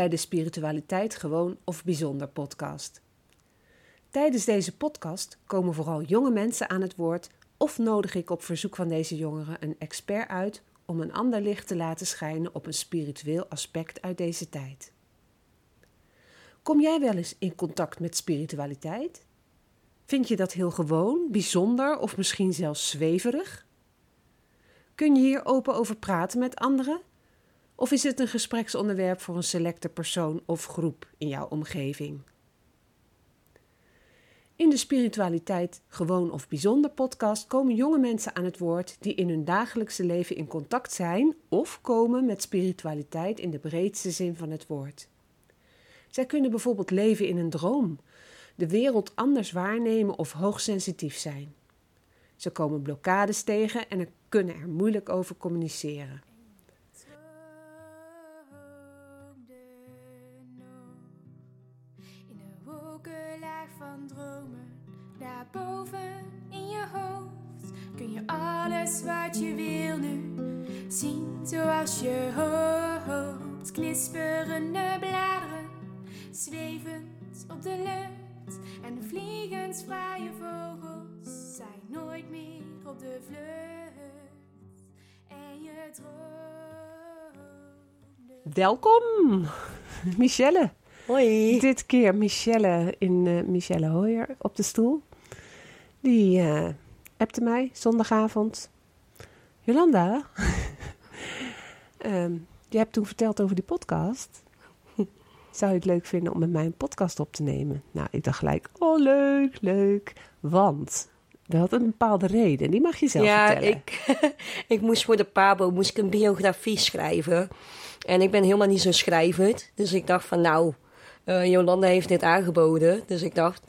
bij de Spiritualiteit Gewoon of Bijzonder podcast. Tijdens deze podcast komen vooral jonge mensen aan het woord of nodig ik op verzoek van deze jongeren een expert uit om een ander licht te laten schijnen op een spiritueel aspect uit deze tijd. Kom jij wel eens in contact met spiritualiteit? Vind je dat heel gewoon, bijzonder of misschien zelfs zweverig? Kun je hier open over praten met anderen? Of is het een gespreksonderwerp voor een selecte persoon of groep in jouw omgeving? In de Spiritualiteit Gewoon of Bijzonder podcast komen jonge mensen aan het woord die in hun dagelijkse leven in contact zijn of komen met spiritualiteit in de breedste zin van het woord. Zij kunnen bijvoorbeeld leven in een droom, de wereld anders waarnemen of hoogsensitief zijn. Ze komen blokkades tegen en kunnen er moeilijk over communiceren. Daarboven in je hoofd, kun je alles wat je wil nu zien zoals je hoopt. Knisperende bladeren, zwevend op de lucht en vliegensvrije vogels zijn nooit meer op de vlucht. En je droomde. Welkom, Michelle. Hoi. Dit keer Michelle in eh, Michelle Hoyer op de stoel. Die eh appte mij zondagavond. Jolanda, ehm, je hebt toen verteld over die podcast. Zou je het leuk vinden om met mij een podcast op te nemen? Nou, ik dacht gelijk, oh leuk, leuk. Want dat had een bepaalde reden. En die mag je zelf ja, vertellen. ik, ik moest voor de Pabo moest ik een biografie schrijven. En ik ben helemaal niet zo schrijvend. Dus ik dacht van nou, eh, Jolanda heeft dit aangeboden. Dus ik dacht,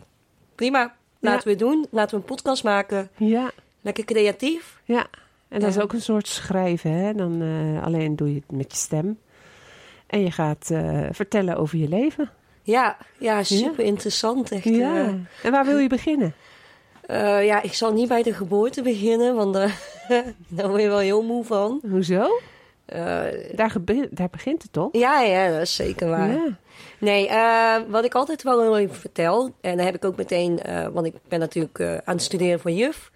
prima, laten we het doen. Laten we een podcast maken. Ja, Lekker creatief. ja. En dat is ook een soort schrijven, hè? Dan, eh, alleen doe je het met je stem. En je gaat eh, vertellen over je leven. Ja, ja super interessant. Echt, Ja. eh. En waar wil je beginnen? Ja, ik zal niet bij de geboorte beginnen, want daar word je wel heel moe van. Hoezo? Eh, Daar, daar begint het toch? ja, ja, dat is zeker waar. Ja. Nee, eh, wat ik altijd wel heel even vertel, en dan heb ik ook meteen, eh, want ik ben natuurlijk aan het studeren voor juf.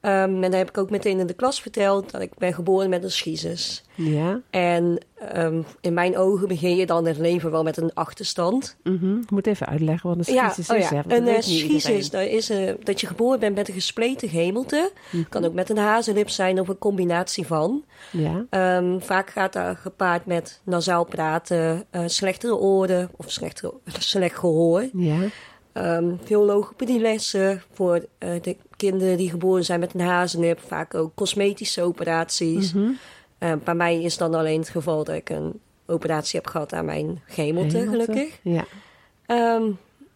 Ehm, en dan heb ik ook meteen in de klas verteld dat ik ben geboren met een schizus. Ja. En ehm, in mijn ogen begin je dan het leven wel met een achterstand. Mhm. Ik moet even uitleggen wat een Ja, schisis oh is. ja. dat een eh, schizus, dat is eh, dat je geboren bent met een gespleten gehemelte. Kan ook met een hazenlip zijn of een combinatie van. Ja. Ehm, vaak gaat dat gepaard met nasaal praten, eh, slechtere oren of slecht gehoor. Ja. Veel logopedielessen voor de kinderen die geboren zijn met een hazenlip. Vaak ook cosmetische operaties. Mhm. Eh, bij mij is dan alleen het geval dat ik een operatie heb gehad aan mijn Hemelte. gelukkig. Ja. Ehm,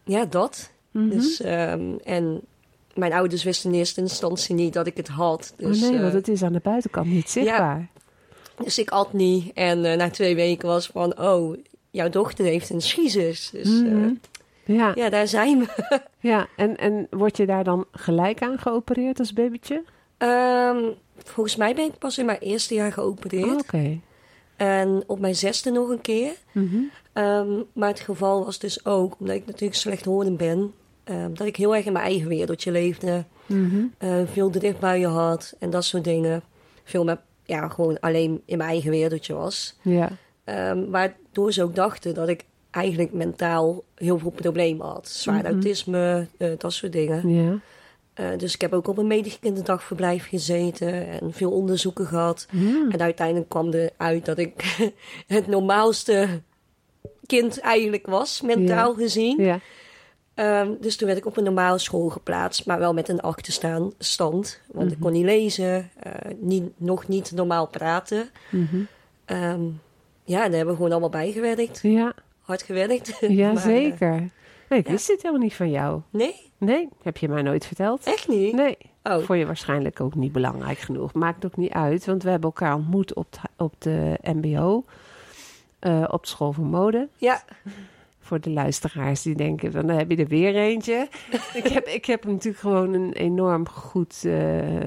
ja, dat. Mhm. Dus, ehm, en mijn ouders wisten in eerste instantie niet dat ik het had. Dus, oh nee, eh, want het is aan de buitenkant niet zichtbaar. dus ik at niet. En eh, na twee weken was van, oh, jouw dochter heeft een schizus. Dus Mhm. eh, Ja. ja, daar zijn we. ja. En, en word je daar dan gelijk aan geopereerd als babytje? Ehm, volgens mij ben ik pas in mijn eerste jaar geopereerd. Oh, Oké. En op mijn zesde nog een keer. Mhm. Ehm, maar het geval was dus ook, omdat ik natuurlijk slechthorend ben, ehm, dat ik heel erg in mijn eigen wereldje leefde. Mhm. Eh, veel driftbuien had en dat soort dingen. Veel met, ja, gewoon alleen in mijn eigen wereldje was. Ja. Ehm, waardoor ze ook dachten dat ik eigenlijk mentaal heel veel problemen had. Zwaar Mhm. autisme, eh, dat soort dingen. Ja. Eh, dus ik heb ook op een medisch kinderdagverblijf gezeten en veel onderzoeken gehad. Mhm. En uiteindelijk kwam er uit dat ik het normaalste kind eigenlijk was, mentaal gezien. Ja. Ehm, dus toen werd ik op een normale school geplaatst, maar wel met een achterstand. Want ik Mhm. kon niet lezen, eh, niet, nog niet normaal praten. Mhm. Ehm, ja, daar hebben we gewoon allemaal bijgewerkt. Ja. Hard gewerkt. Ja, Maar, eh, zeker. Nee, ik ja. wist dit helemaal niet van jou. nee, Nee, heb je mij nooit verteld? echt niet. Nee. Oh, Vond je waarschijnlijk ook niet belangrijk genoeg. Maakt ook niet uit, want we hebben elkaar ontmoet op de, op de MBO. eh, op de school voor mode. ja. Voor de luisteraars die denken: van, dan heb je er weer eentje. ik, heb, ik heb natuurlijk gewoon een enorm goed, eh,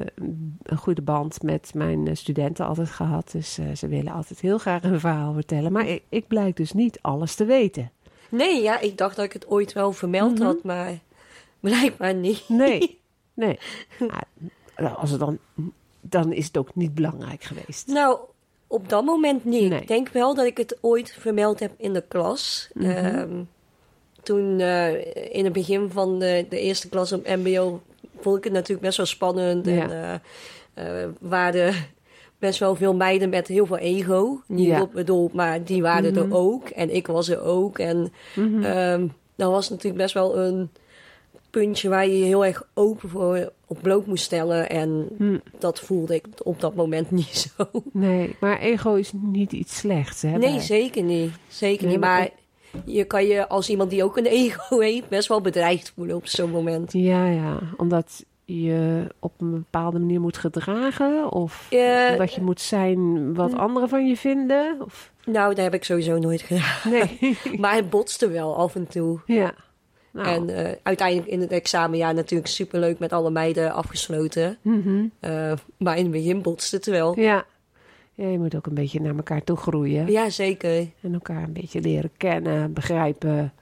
een goede band met mijn eh, studenten altijd gehad. Dus eh, ze willen altijd heel graag een verhaal vertellen. Maar ik, ik blijk dus niet alles te weten. Nee, ja, ik dacht dat ik het ooit wel vermeld Mhm. had, maar blijkbaar niet. Nee, nee. Maar als het dan, dan is het ook niet belangrijk geweest. Nou, op dat moment niet. Nee. Ik denk wel dat ik het ooit vermeld heb in de klas. Mhm. Ehm, toen eh, in het begin van de, de eerste klas op MBO vond ik het natuurlijk best wel spannend. Ja. En eh eh, waren best wel veel meiden met heel veel ego. Niet Ja. op bedoeld, maar die waren Mhm. er ook. En ik was er ook. En Mhm. Ehm dat was natuurlijk best wel een puntje waar je je heel erg open voor op bloot moest stellen. En Hm. dat voelde ik op dat moment niet zo. Nee, maar ego is niet iets slechts. Hè, Nee, bij- zeker niet. Zeker Nee, niet. maar Maar je kan je als iemand die ook een ego heeft best wel bedreigd voelen op zo'n moment. Ja, ja, omdat je op een bepaalde manier moet gedragen of omdat je moet zijn wat hm. anderen van je vinden. Of... Nou, dat heb ik sowieso nooit gedaan. Nee. Maar het botste wel af en toe. ja. Nou, En eh, uiteindelijk in het examenjaar natuurlijk superleuk met alle meiden afgesloten. mhm. Eh, maar in het begin botste het wel. ja. ja, je moet ook een beetje naar elkaar toe groeien. Ja, zeker. En elkaar een beetje leren kennen, begrijpen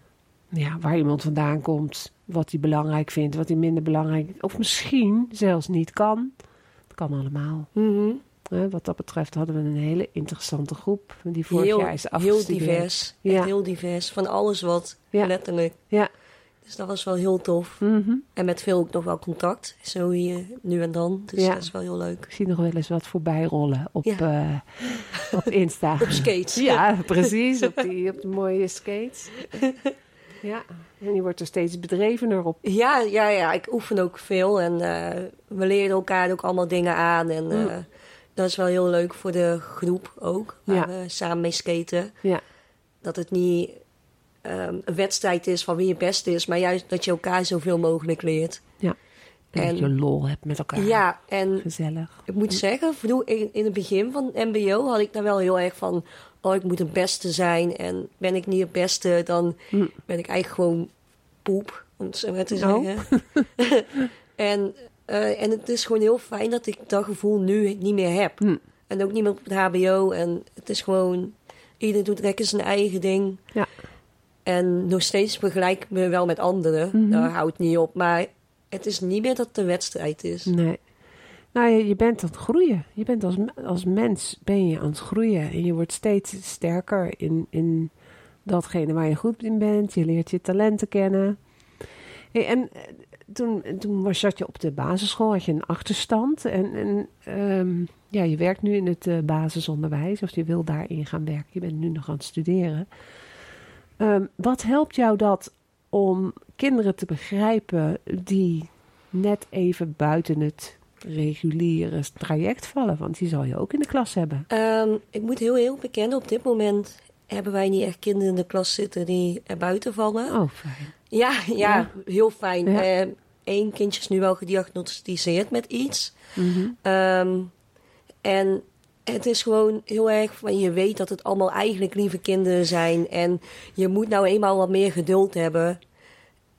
ja, waar iemand vandaan komt, wat hij belangrijk vindt, wat hij minder belangrijk Of misschien zelfs niet kan. Dat kan allemaal. Mhm. Wat dat betreft hadden we een hele interessante groep die vorig heel, jaar is heel afgestudeerd. divers. Ja. Echt heel divers. Van alles wat, Ja. letterlijk. Ja. Dus dat was wel heel tof. Mhm. En met veel ook nog wel contact. Zo hier, nu en dan. Dus Ja. dat is wel heel leuk. Ik zie nog wel eens wat voorbij rollen op, Ja. eh, op Insta. Op skates. Ja, precies. Op, die, op de mooie skates. Ja, en die wordt er steeds bedrevener op. Ja, ja, ja. Ik oefen ook veel. En eh, we leren elkaar ook allemaal dingen aan. En eh, Mm. dat is wel heel leuk voor de groep ook. Waar Ja. we samen mee skaten. Ja. Dat het niet ehm, een wedstrijd is van wie het beste is. Maar juist dat je elkaar zoveel mogelijk leert. En, En- dat je lol hebt met elkaar. Ja, en Gezellig. Ik moet zeggen, in, in het begin van MBO had ik daar wel heel erg van... oh, ik moet het beste zijn. En ben ik niet het beste, dan Hm. ben ik eigenlijk gewoon poep, om het zo maar te Oh. zeggen. en, eh, en het is gewoon heel fijn dat ik dat gevoel nu niet meer heb. Hm. En ook niet meer op het hbo. En het is gewoon... Ieder doet lekker zijn eigen ding. Ja. En nog steeds begelijk ik me wel met anderen. Mhm. Daar houdt niet op. Maar het is niet meer dat het een wedstrijd is. Nee. Nou, je, je bent aan het groeien. Je bent als, als mens ben je aan het groeien. En je wordt steeds sterker in, in datgene waar je goed in bent. Je leert je talenten kennen. Hey, en eh, toen, toen was, zat je op de basisschool, had je een achterstand. En, en ehm, ja, je werkt nu in het eh, basisonderwijs. Of je wil daarin gaan werken. Je bent nu nog aan het studeren. Ehm, wat helpt jou dat om kinderen te begrijpen die net even buiten het reguliere traject vallen? Want die zal je ook in de klas hebben. Ehm, ik moet heel heel bekennen, op dit moment hebben wij niet echt kinderen in de klas zitten die er buiten vallen. Oh, fijn. Ja, ja, Ja. heel fijn. Ja. Eén kindje is nu wel gediagnosticeerd met iets. Mhm. Ehm, en het is gewoon heel erg van je weet dat het allemaal eigenlijk lieve kinderen zijn. En je moet nou eenmaal wat meer geduld hebben.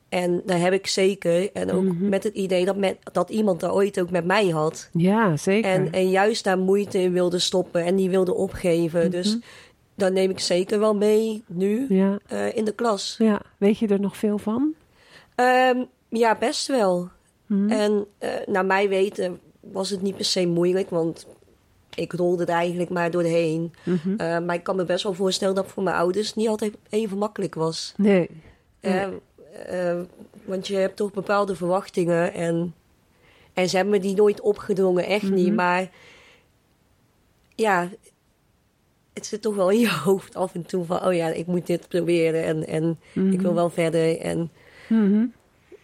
En dat heb ik zeker. En ook Mhm. met het idee dat, met, dat iemand dat ooit ook met mij had. Ja, zeker. En, en juist daar moeite in wilde stoppen en die wilde opgeven. Dus Mhm. dat neem ik zeker wel mee nu ja, eh, in de klas. ja, weet je er nog veel van? Ehm, ja, best wel. Mhm. En eh, naar mij weten was het niet per se moeilijk, want ik rolde er eigenlijk maar doorheen. Mhm. Eh, maar ik kan me best wel voorstellen dat het voor mijn ouders niet altijd even makkelijk was. Nee. Eh, eh, want je hebt toch bepaalde verwachtingen en, en ze hebben me die nooit opgedrongen, echt niet. Mhm. Maar ja, het zit toch wel in je hoofd af en toe van, oh ja, ik moet dit proberen en, en ik wil wel verder. En, Mhm.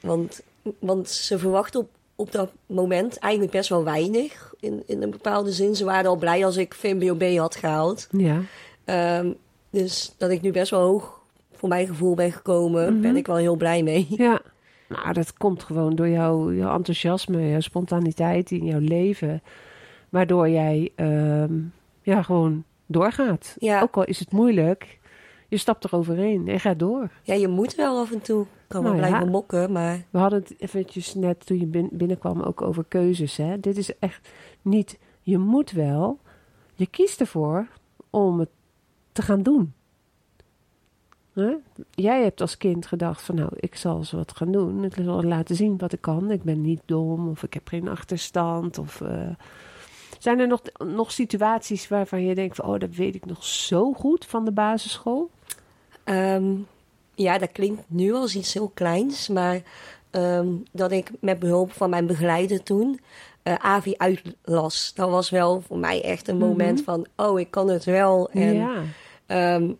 want, want ze verwachten op, op dat moment eigenlijk best wel weinig. In, in een bepaalde zin. Ze waren al blij als ik VMBOB had gehaald. Ja. Ehm, dus dat ik nu best wel hoog voor mijn gevoel ben gekomen, Mhm. ben ik wel heel blij mee. Ja. Nou, dat komt gewoon door jouw, jouw enthousiasme, jouw spontaniteit in jouw leven. Waardoor jij ehm, ja, gewoon doorgaat. Ja. Ook al is het moeilijk, Je stapt er overheen en gaat door. Ja, je moet wel af en toe. Ik kan wel Nou ja. blijven mokken, maar We hadden het eventjes net toen je bin- binnenkwam ook over keuzes. Hè? Dit is echt niet, je moet wel, je kiest ervoor om het te gaan doen. Hè? Jij hebt als kind gedacht van nou, ik zal eens wat gaan doen. Ik zal laten zien wat ik kan. Ik ben niet dom of ik heb geen achterstand. Of, eh, Zijn er nog, nog situaties waarvan je denkt van oh, dat weet ik nog zo goed van de basisschool? Ehm, ja, dat klinkt nu als iets heel kleins, maar ehm, dat ik met behulp van mijn begeleider toen eh AVI uitlas. Dat was wel voor mij echt een moment Mhm. van, oh, ik kan het wel. En ja. ehm,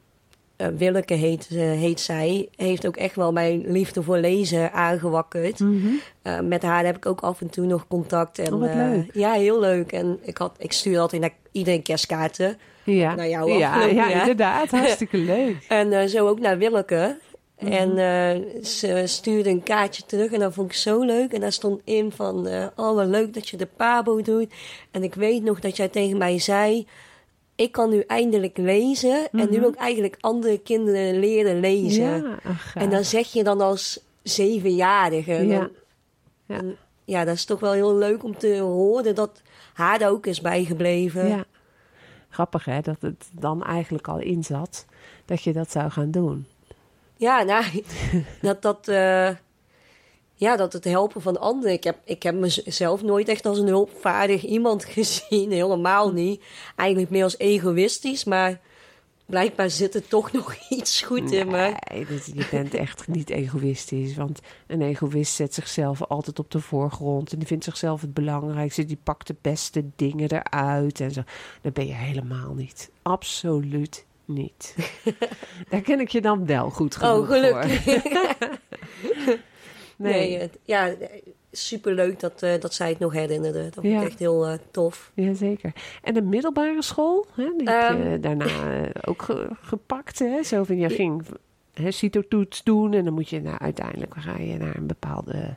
eh, Willeke heet, eh, heet zij, heeft ook echt wel mijn liefde voor lezen aangewakkerd. Mhm. Met haar heb ik ook af en toe nog contact. En, Oh, leuk. ja, heel leuk. En ik, had, ik stuurde altijd naar iedereen kerstkaarten. Ja. Naar jou ja, ja, inderdaad. Hartstikke leuk. En zo ook naar Willeke. Mhm. En eh, ze stuurde een kaartje terug en dat vond ik zo leuk. En daar stond in van, eh, oh wat leuk dat je de pabo doet. En ik weet nog dat jij tegen mij zei, ik kan nu eindelijk lezen. En nu ook eigenlijk andere kinderen leren lezen. Mhm. Ja, ach, En dan zeg je dan als zevenjarige. Ja. Dan- Ja. en ja, dat is toch wel heel leuk om te horen dat haar ook is bijgebleven. Ja. Grappig hè, dat het dan eigenlijk al in zat dat je dat zou gaan doen. Ja, nou, dat, dat, eh, ja, dat het helpen van anderen. Ik heb, ik heb mezelf nooit echt als een hulpvaardig iemand gezien. Helemaal niet. Eigenlijk meer als egoïstisch. Maar blijkbaar zit er toch nog iets goed in me. Nee, dat, je bent echt niet egoïstisch. Want een egoïst zet zichzelf altijd op de voorgrond. En die vindt zichzelf het belangrijkste. Die pakt de beste dingen eruit. En zo. Dat ben je helemaal niet. Absoluut niet. Daar ken ik je dan wel goed genoeg Oh, gelukkig. Nee, Nee. ja, superleuk dat, eh, dat zij het nog herinnerde. Dat vond Ja. ik echt heel eh, tof. Jazeker. En de middelbare school, hè, die heb je Ehm. daarna eh, ook ge- gepakt. Hè? Zo van, je ging hè, CITO-toets doen en dan moet je naar, uiteindelijk ga je naar een bepaalde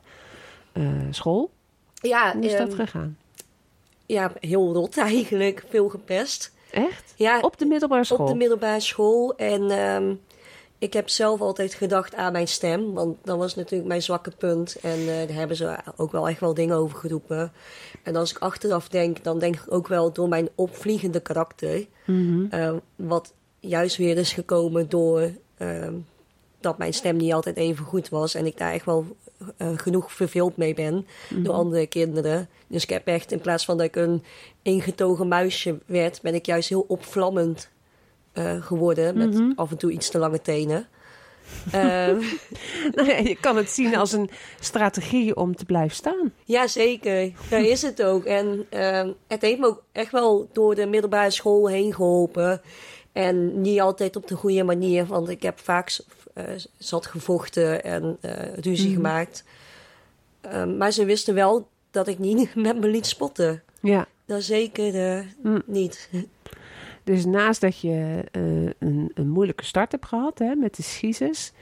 school. Ja, Hoe is ehm, dat gegaan? ja, heel rot eigenlijk. Veel gepest. Echt? Ja, Op de middelbare school? Op de middelbare school. En ehm, ik heb zelf altijd gedacht aan mijn stem. Want dat was natuurlijk mijn zwakke punt. En eh, daar hebben ze ook wel echt wel dingen over geroepen. En als ik achteraf denk, dan denk ik ook wel door mijn opvliegende karakter. Mhm. eh, wat juist weer is gekomen door ehm, dat mijn stem niet altijd even goed was. En ik daar echt wel eh, genoeg verveeld mee ben door andere kinderen. Dus ik heb echt, in plaats van dat ik een ingetogen muisje werd, ben ik juist heel opvlammend eh, geworden. Met Mhm. af en toe iets te lange tenen. Ehm, Nou je kan het zien als een strategie om te blijven staan. ja, zeker. Daar is het ook. En ehm, het heeft me ook echt wel door de middelbare school heen geholpen. En niet altijd op de goede manier, want ik heb vaak zat gevochten en eh, ruzie Mhm. gemaakt. Ehm, maar ze wisten wel dat ik niet met me liet spotten. Ja. Dat zeker eh, Mm. niet. Dus naast dat je eh, een, een moeilijke start hebt gehad hè, met de schiezes,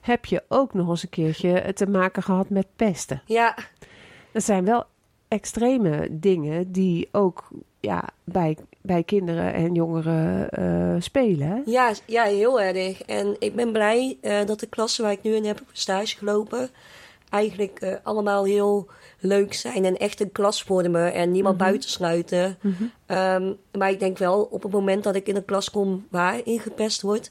heb je ook nog eens een keertje te maken gehad met pesten. Ja, Dat zijn wel extreme dingen die ook ja, bij, bij kinderen en jongeren eh, spelen. hè? ja, ja, heel erg. En ik ben blij eh, dat de klassen waar ik nu in heb stage gelopen... eigenlijk eh, allemaal heel leuk zijn en echt een klas vormen en niemand Mhm. buitensluiten. Ehm, maar ik denk wel, op het moment dat ik in een klas kom waar ingepest wordt...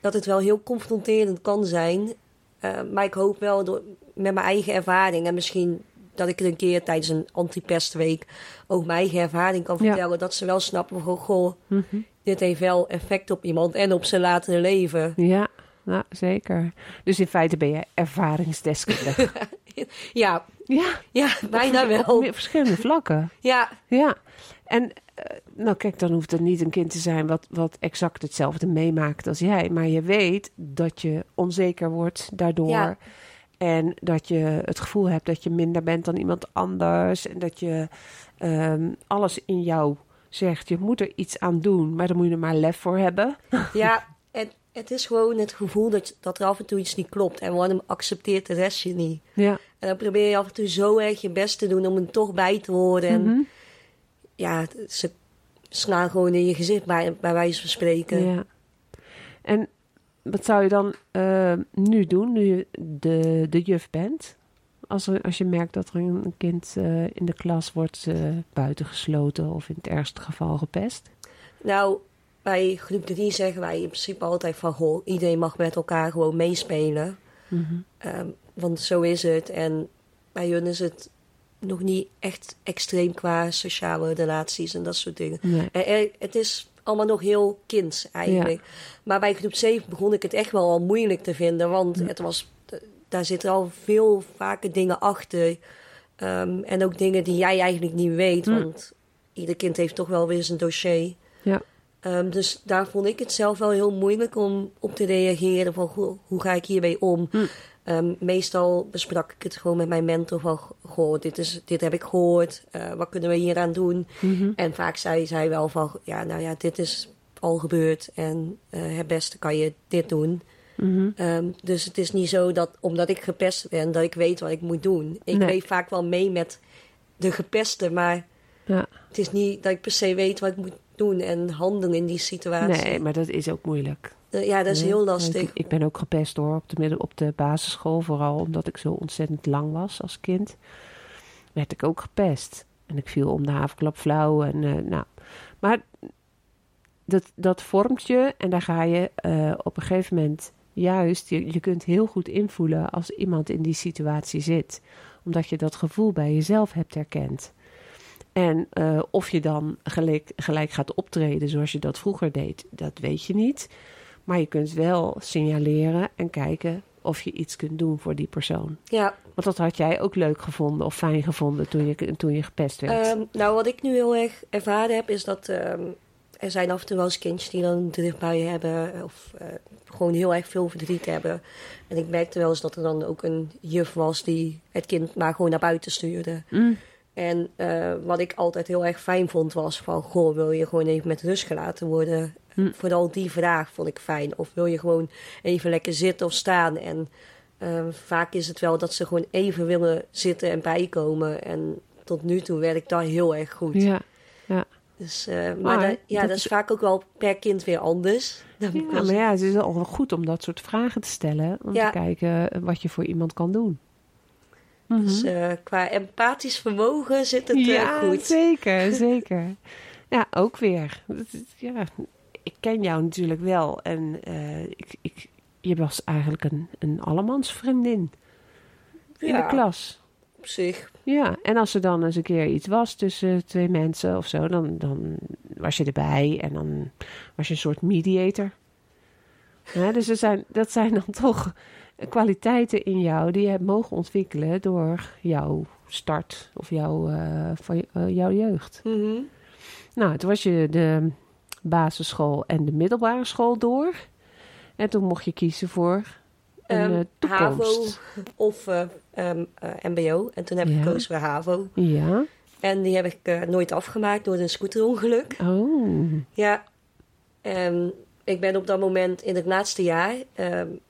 dat het wel heel confronterend kan zijn. Ehm, maar ik hoop wel door, met mijn eigen ervaring en misschien... dat ik er een keer tijdens een antipestweek ook mijn eigen ervaring kan Ja. vertellen. Dat ze wel snappen van, goh, Mhm. dit heeft wel effect op iemand en op zijn latere leven. Ja, nou, zeker. Dus in feite ben je ervaringsdeskundige. Ja, ja, ja, bijna op wel. meer verschillende vlakken. Ja, Ja, en eh, nou kijk, dan hoeft het niet een kind te zijn wat, wat exact hetzelfde meemaakt als jij. Maar je weet dat je onzeker wordt daardoor. Ja. En dat je het gevoel hebt dat je minder bent dan iemand anders. En dat je ehm, alles in jou zegt, je moet er iets aan doen. Maar dan moet je er maar lef voor hebben. ja het, het is gewoon het gevoel dat, dat er af en toe iets niet klopt. En waarom accepteert de rest je niet? Ja. En dan probeer je af en toe zo erg je best te doen om er toch bij te horen. En Mhm. ja, ze slaan gewoon in je gezicht bij, bij wijze van spreken. Ja. En wat zou je dan eh, nu doen, nu je de, de juf bent? Als, er, als je merkt dat er een kind eh, in de klas wordt eh, buitengesloten of in het ergste geval gepest? Nou, bij groep 3 zeggen wij in principe altijd van... Goh, iedereen mag met elkaar gewoon meespelen. Mhm. Ehm, want zo is het. En bij hun is het nog niet echt extreem qua sociale relaties en dat soort dingen. Nee. En er- het is allemaal nog heel kinds eigenlijk. Maar bij groep 7 begon ik het echt wel al moeilijk te vinden. Want Ja. het was, daar zitten al veel vaker dingen achter. Ehm, en ook dingen die jij eigenlijk niet weet. Hm. Want ieder kind heeft toch wel weer zijn dossier. Ja. Ehm, dus daar vond ik het zelf wel heel moeilijk om op te reageren. Van goh, hoe ga ik hiermee om? Hm. Ehm, meestal besprak ik het gewoon met mijn mentor van... Goh, dit, is, dit heb ik gehoord. Eh, wat kunnen we hier aan doen? Mhm. En vaak zei zij wel van... Ja, nou ja, dit is al gebeurd. En eh, het beste kan je dit doen. Mhm. Ehm, dus het is niet zo dat omdat ik gepest ben... dat ik weet wat ik moet doen. Ik Nee. leef vaak wel mee met de gepeste. Maar Ja. het is niet dat ik per se weet wat ik moet doen... en handelen in die situatie. Nee, maar dat is ook moeilijk. Eh, ja, dat is heel lastig. ik ben ook gepest hoor, op de, midden, op de basisschool. Vooral omdat ik zo ontzettend lang was als kind. Werd ik ook gepest. En ik viel om de haverklap flauw. En, eh, nou. Maar dat, dat vormt je. En daar ga je eh, op een gegeven moment juist... Je, je kunt heel goed invoelen als iemand in die situatie zit. Omdat je dat gevoel bij jezelf hebt herkend. En of je dan gelijk, gelijk gaat optreden zoals je dat vroeger deed, dat weet je niet. Maar je kunt wel signaleren en kijken of je iets kunt doen voor die persoon. Ja, Want dat had jij ook leuk gevonden of fijn gevonden toen je, toen je gepest werd. ehm, nou wat ik nu heel erg ervaren heb... is dat ehm, er zijn af en toe wel eens kindjes die dan driftbuien hebben... of eh, gewoon heel erg veel verdriet hebben. En ik merkte wel eens dat er dan ook een juf was... die het kind maar gewoon naar buiten stuurde. Mm, En eh, wat ik altijd heel erg fijn vond was van... Goh, wil je gewoon even met rust gelaten worden? Hm. Vooral die vraag vond ik fijn. Of wil je gewoon even lekker zitten of staan? En eh, vaak is het wel dat ze gewoon even willen zitten en bijkomen. En tot nu toe werkt dat heel erg goed. ja. Dus, eh, maar Maar dat, ja, dat dat is is- vaak ook wel per kind weer anders. Dat ja, maar ja, het is al wel goed om dat soort vragen te stellen. Om Ja. te kijken wat je voor iemand kan doen. zeggen. Dus Mhm. eh, qua empathisch vermogen zit het eh, ja, goed. zeker, zeker. Ja, ook weer. Dat is- Ja, ik ken jou natuurlijk wel. En eh, ik, ik, je was eigenlijk een, een allemansvriendin in Ja, de klas. op zich. Ja, en als er dan eens een keer iets was tussen twee mensen of zo, dan, dan was je erbij en dan was je een soort mediator. Ja, dus er zijn, dat zijn dan toch kwaliteiten in jou die je hebt mogen ontwikkelen door jouw start of jouw, eh, van, eh, jouw jeugd. Mhm. Nou, toen was je de basisschool en de middelbare school door. En toen mocht je kiezen voor een toekomst. HAVO of eh, ehm, eh, MBO. En toen heb ik Ja. gekozen voor HAVO. Ja. En die heb ik nooit afgemaakt door een scooterongeluk. Oh. Ja. En ik ben op dat moment in het laatste jaar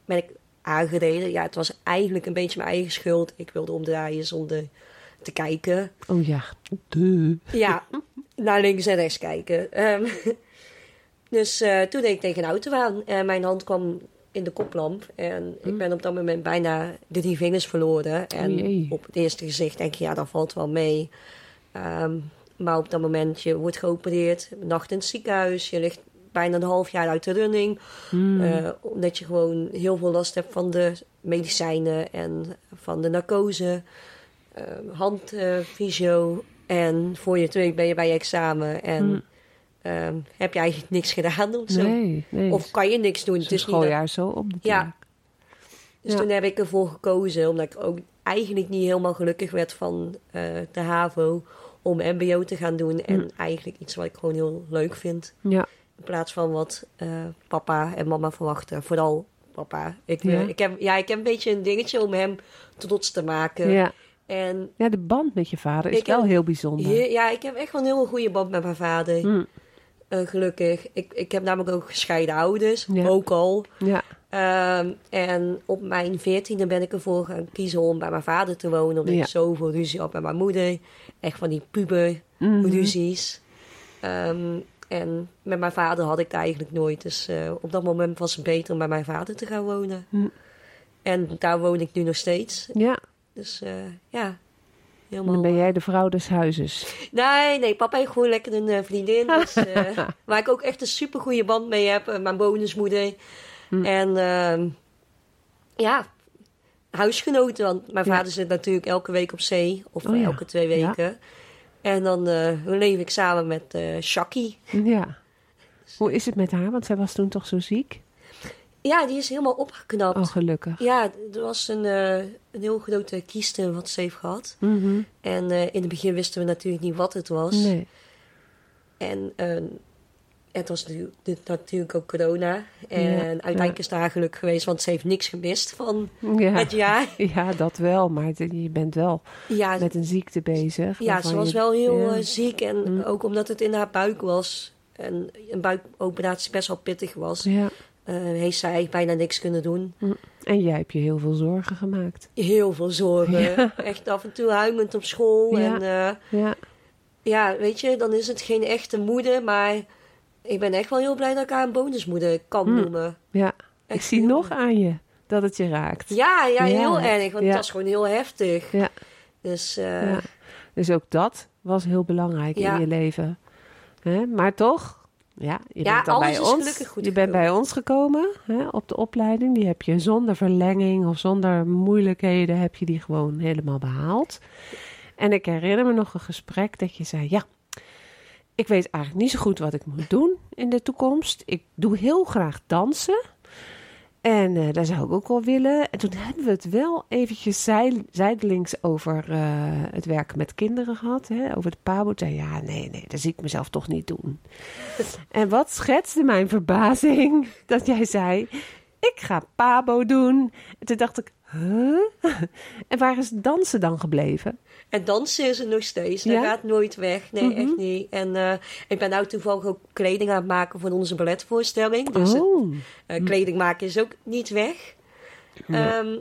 ben ik aangereden. Ja, het was eigenlijk een beetje mijn eigen schuld. Ik wilde omdraaien zonder te kijken. Oh ja. De. Ja, naar links en rechts kijken. Ehm, dus eh, toen deed ik tegen een auto aan. En mijn hand kwam in de koplamp. En ik ben op dat moment bijna de drie vingers verloren. En jee. op het eerste gezicht denk je, ja, dat valt wel mee. Ehm, maar op dat moment, je wordt geopereerd. Nacht in het ziekenhuis. Je ligt bijna een half jaar uit de running. Hmm. Eh, omdat je gewoon heel veel last hebt van de medicijnen en van de narcose. eh handfysio. en voor je het weet ben je bij je examen. En Hmm. Ehm, heb je eigenlijk niks gedaan of zo. Nee, nee. Of kan je niks doen. het Het is dat- schooljaar zo om natuurlijk. dus Ja. toen heb ik ervoor gekozen, omdat ik ook eigenlijk niet helemaal gelukkig werd van eh, de HAVO, om MBO te gaan doen. En Hm. eigenlijk iets wat ik gewoon heel leuk vind. Ja. In plaats van wat eh, papa en mama verwachten. Vooral papa. Ik, eh, Ja. ik, heb, ja, ik heb een beetje een dingetje om hem trots te maken. Ja. En ja, de band met je vader is wel heb- heel bijzonder. ja, ik heb echt wel een heel goede band met mijn vader. Hm. Eh, gelukkig. Ik, ik heb namelijk ook gescheiden ouders. Ja. Ook al. Ja. Ehm, en op mijn veertiende ben ik ervoor gaan kiezen om bij mijn vader te wonen. Omdat Ja. ik zoveel ruzie had met mijn moeder. Echt van die puber Mhm. ruzies. Ehm, En met mijn vader had ik het eigenlijk nooit. Dus eh, op dat moment was het beter om bij mijn vader te gaan wonen. Hm. En daar woon ik nu nog steeds. Ja, Dus eh, ja, helemaal... dan ben jij de vrouw des huizes. Nee, nee, papa heeft gewoon lekker een eh, vriendin. Dus, eh, waar ik ook echt een super goede band mee heb. eh, mijn bonusmoeder. Hm. En ehm, ja, huisgenoten. Want mijn Ja. vader zit natuurlijk elke week op zee. Of Oh ja. elke twee weken. En dan leef ik samen met Shaki. Ja. Hoe is het met haar? Want zij was toen toch zo ziek? Ja, die is helemaal opgeknapt. Oh, gelukkig. Ja, er was een, eh, een heel grote kieste wat ze heeft gehad. Mhm. En eh, in het begin wisten we natuurlijk niet wat het was. Nee. En eh, het was natuurlijk ook corona. En Ja, uiteindelijk ja. is het haar geluk geweest, want ze heeft niks gemist van Ja. het jaar. ja, dat wel. Maar je bent wel Ja, met een ziekte bezig. ja ze was je- wel heel ziek. En Mm. ook omdat het in haar buik was. En een buikoperatie best wel pittig was. Ja. Eh, heeft zij bijna niks kunnen doen. En jij hebt je heel veel zorgen gemaakt. Heel veel zorgen. Ja. Echt af en toe huilend op school. Ja. En eh, Ja. ja, weet je, dan is het geen echte moeder. Maar ik ben echt wel heel blij dat ik haar een bonusmoeder kan Mm. noemen. ja. Ik zie nog aan je dat het je raakt. Ja, ja, Ja. heel erg. Want het was gewoon heel heftig. Ja. Dus eh. Dus ook dat was heel belangrijk in je leven. Hè? Maar toch, ja, je Ja, bent dan bij is ons. gelukkig goed je bent gekomen. bij ons gekomen hè, op de opleiding. Die heb je zonder verlenging of zonder moeilijkheden heb je die gewoon helemaal behaald. En ik herinner me nog een gesprek dat je zei: Ja, ik weet eigenlijk niet zo goed wat ik moet doen in de toekomst. Ik doe heel graag dansen. En eh, daar zou ik ook wel willen. En toen hebben we het wel eventjes zij- zijdelings over eh, het werken met kinderen gehad. Hè? Over de pabo. Zei, ja, nee, nee, dat zie ik mezelf toch niet doen. en wat schetste mijn verbazing dat jij zei... Ik ga pabo doen. En toen dacht ik, huh? en waar is dansen dan gebleven? En dansen is er nog steeds. Dat Ja? gaat nooit weg. Nee, Mhm. echt niet. En eh, ik ben nou toevallig ook kleding aan het maken voor onze balletvoorstelling. Dus het, oh, eh, kleding maken is ook niet weg. Ja. Ehm,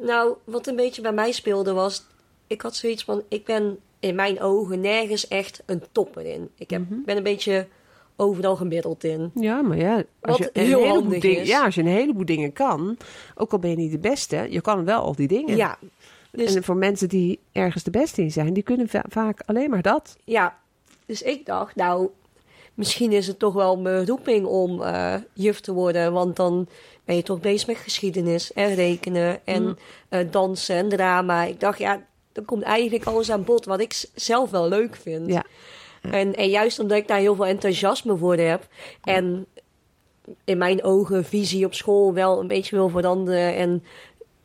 nou, wat een beetje bij mij speelde was... Ik had zoiets van... Ik ben in mijn ogen nergens echt een topper in. Ik heb, Mhm. ben een beetje overal gemiddeld in. ja, maar ja, als Wat je, een heleboel is. ja, als je een heleboel dingen kan, ook al ben je niet de beste, je kan wel al die dingen. Ja, dus en voor mensen die ergens de beste in zijn, die kunnen va- vaak alleen maar dat. Ja, dus ik dacht, nou, misschien is het toch wel mijn roeping om eh, juf te worden. Want dan ben je toch bezig met geschiedenis en rekenen en Mm. eh, dansen en drama. Ik dacht, ja, dan komt eigenlijk alles aan bod wat ik zelf wel leuk vind. Ja. En, en juist omdat ik daar heel veel enthousiasme voor heb en in mijn ogen visie op school wel een beetje wil veranderen en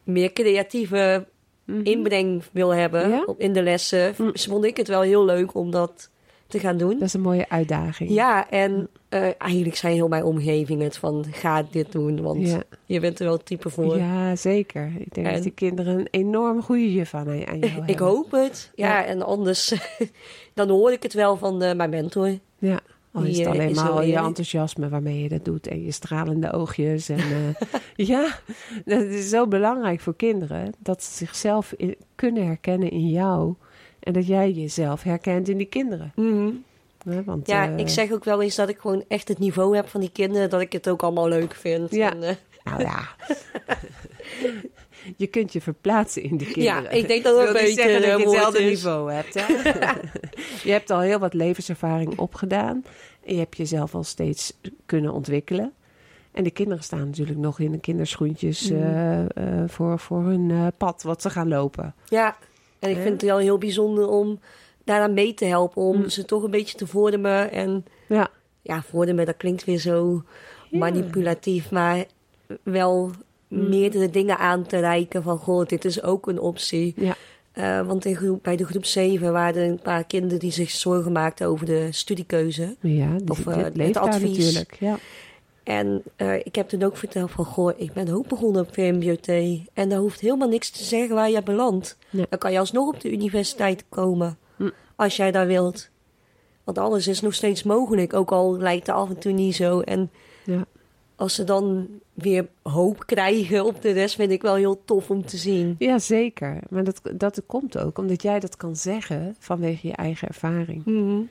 meer creatieve Mhm. inbreng wil hebben Ja? in de lessen, Mm. vond ik het wel heel leuk om dat te gaan doen. Dat is een mooie uitdaging. Ja, en eh, eigenlijk zei heel mijn omgeving het van ga dit doen, want Ja. je bent er wel het type voor. Ja, zeker. Ik denk En- dat die kinderen een enorm goede juf aan, aan jou hebben. Ik hoop het. Ja, Ja. en anders dan hoor ik het wel van eh, mijn mentor. Ja. Al is Die, het eh, alleen is maar al je enthousiasme waarmee je dat doet. En je stralende oogjes. En, eh, ja, dat is zo belangrijk voor kinderen. Dat ze zichzelf in- kunnen herkennen in jou. En dat jij jezelf herkent in die kinderen. Hè, Want, Ja, eh, ik zeg ook wel eens dat ik gewoon echt het niveau heb van die kinderen, dat ik het ook allemaal leuk vind. Ja. En, Nou ja. je kunt je verplaatsen in de kinderen. Ja, ik denk dat dat wil een beetje zeggen dat je een woord hetzelfde is. niveau hebt. Hè? je hebt al heel wat levenservaring opgedaan. En je hebt jezelf al steeds kunnen ontwikkelen. En de kinderen staan natuurlijk nog in de kinderschoentjes Mhm. eh, eh, voor, voor hun eh, pad wat ze gaan lopen. ja, en ik vind het wel heel bijzonder om daaraan mee te helpen, om Mm. ze toch een beetje te vormen. En Ja, ja, vormen, dat klinkt weer zo manipulatief, maar wel Mm. meerdere dingen aan te reiken van, goh, dit is ook een optie. ja. Eh, want in groep, bij de groep 7 waren er een paar kinderen die zich zorgen maakten over de studiekeuze. ja die, Of, eh, het advies. natuurlijk. Ja. En eh, ik heb toen ook verteld van, goh, ik ben ook begonnen op VMBOT. En daar hoeft helemaal niks te zeggen waar je belandt. Nee. Dan kan je alsnog op de universiteit komen, Hm. als jij daar wilt. Want alles is nog steeds mogelijk, ook al lijkt het af en toe niet zo. En. Als ze dan weer hoop krijgen op de rest, vind ik wel heel tof om te zien. ja, zeker. Maar dat, dat komt ook omdat jij dat kan zeggen vanwege je eigen ervaring. Mhm.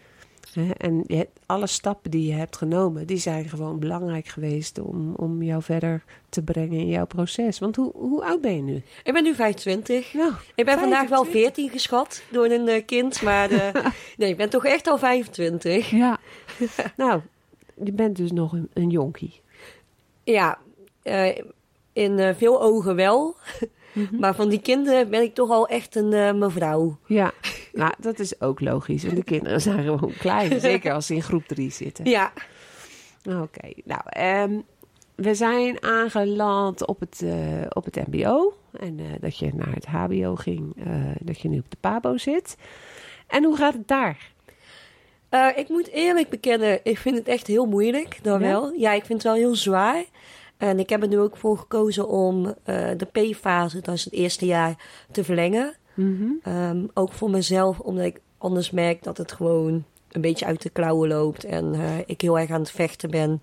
En je, alle stappen die je hebt genomen, die zijn gewoon belangrijk geweest om, om jou verder te brengen in jouw proces. Want hoe, hoe oud ben je nu? Ik ben nu 25. Nou, Ik ben vandaag wel 25. 14 geschat door een eh, kind, maar eh, nee, ik ben toch echt al 25. Ja. nou, je bent dus nog een, een jonkie. Ja, eh, in eh, veel ogen wel. Maar van die kinderen ben ik toch al echt een eh, mevrouw. Ja, nou, dat is ook logisch. Want de kinderen zijn gewoon klein. Zeker als ze in groep 3 zitten. Ja, Oké, nou, ehm, we zijn aangeland op het, op het MBO. En dat je naar het HBO ging, dat je nu op de PABO zit. En hoe gaat het daar? Eh, ik moet eerlijk bekennen, ik vind het echt heel moeilijk. Dan Ja? wel. Ja, ik vind het wel heel zwaar. En ik heb er nu ook voor gekozen om eh, de P-fase, dat is het eerste jaar, te verlengen. Ehm, ook voor mezelf, omdat ik anders merk dat het gewoon een beetje uit de klauwen loopt. En eh, ik heel erg aan het vechten ben.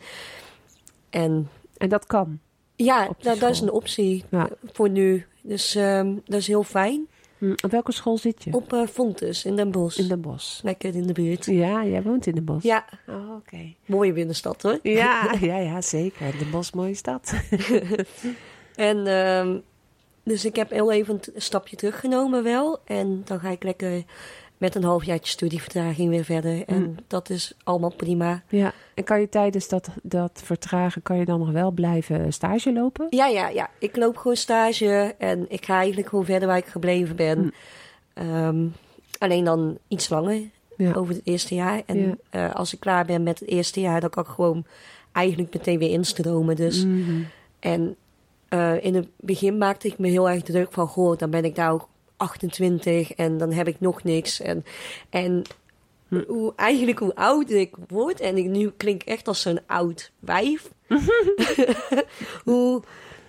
En En dat kan. ja, dat, dat is een optie Ja. voor nu. Dus ehm, dat is heel fijn. Hm, Op welke school zit je? Op eh Fontes in Den Bosch. In Den Bosch. Lekker in de buurt. Ja, jij woont in Den Bosch. Ja, Oh, oké. mooie binnenstad hoor. Ja, ja, ja, zeker. Den Bosch, mooie stad. En ehm, dus ik heb heel even een stapje teruggenomen wel. En dan ga ik lekker met een halfjaartje studievertraging weer verder. En Mm. dat is allemaal prima. Ja, en kan je tijdens dat, dat vertragen, kan je dan nog wel blijven stage lopen? Ja, ja, ja. Ik loop gewoon stage en ik ga eigenlijk gewoon verder waar ik gebleven ben. Mm. Ehm, alleen dan iets langer Ja. over het eerste jaar. En Ja. eh, als ik klaar ben met het eerste jaar, dan kan ik gewoon eigenlijk meteen weer instromen. Dus Mhm. En eh, in het begin maakte ik me heel erg druk van, goh, dan ben ik nou 28 en dan heb ik nog niks. En, en hoe, eigenlijk hoe ouder ik word, en ik nu klink echt als zo'n oud wijf, hoe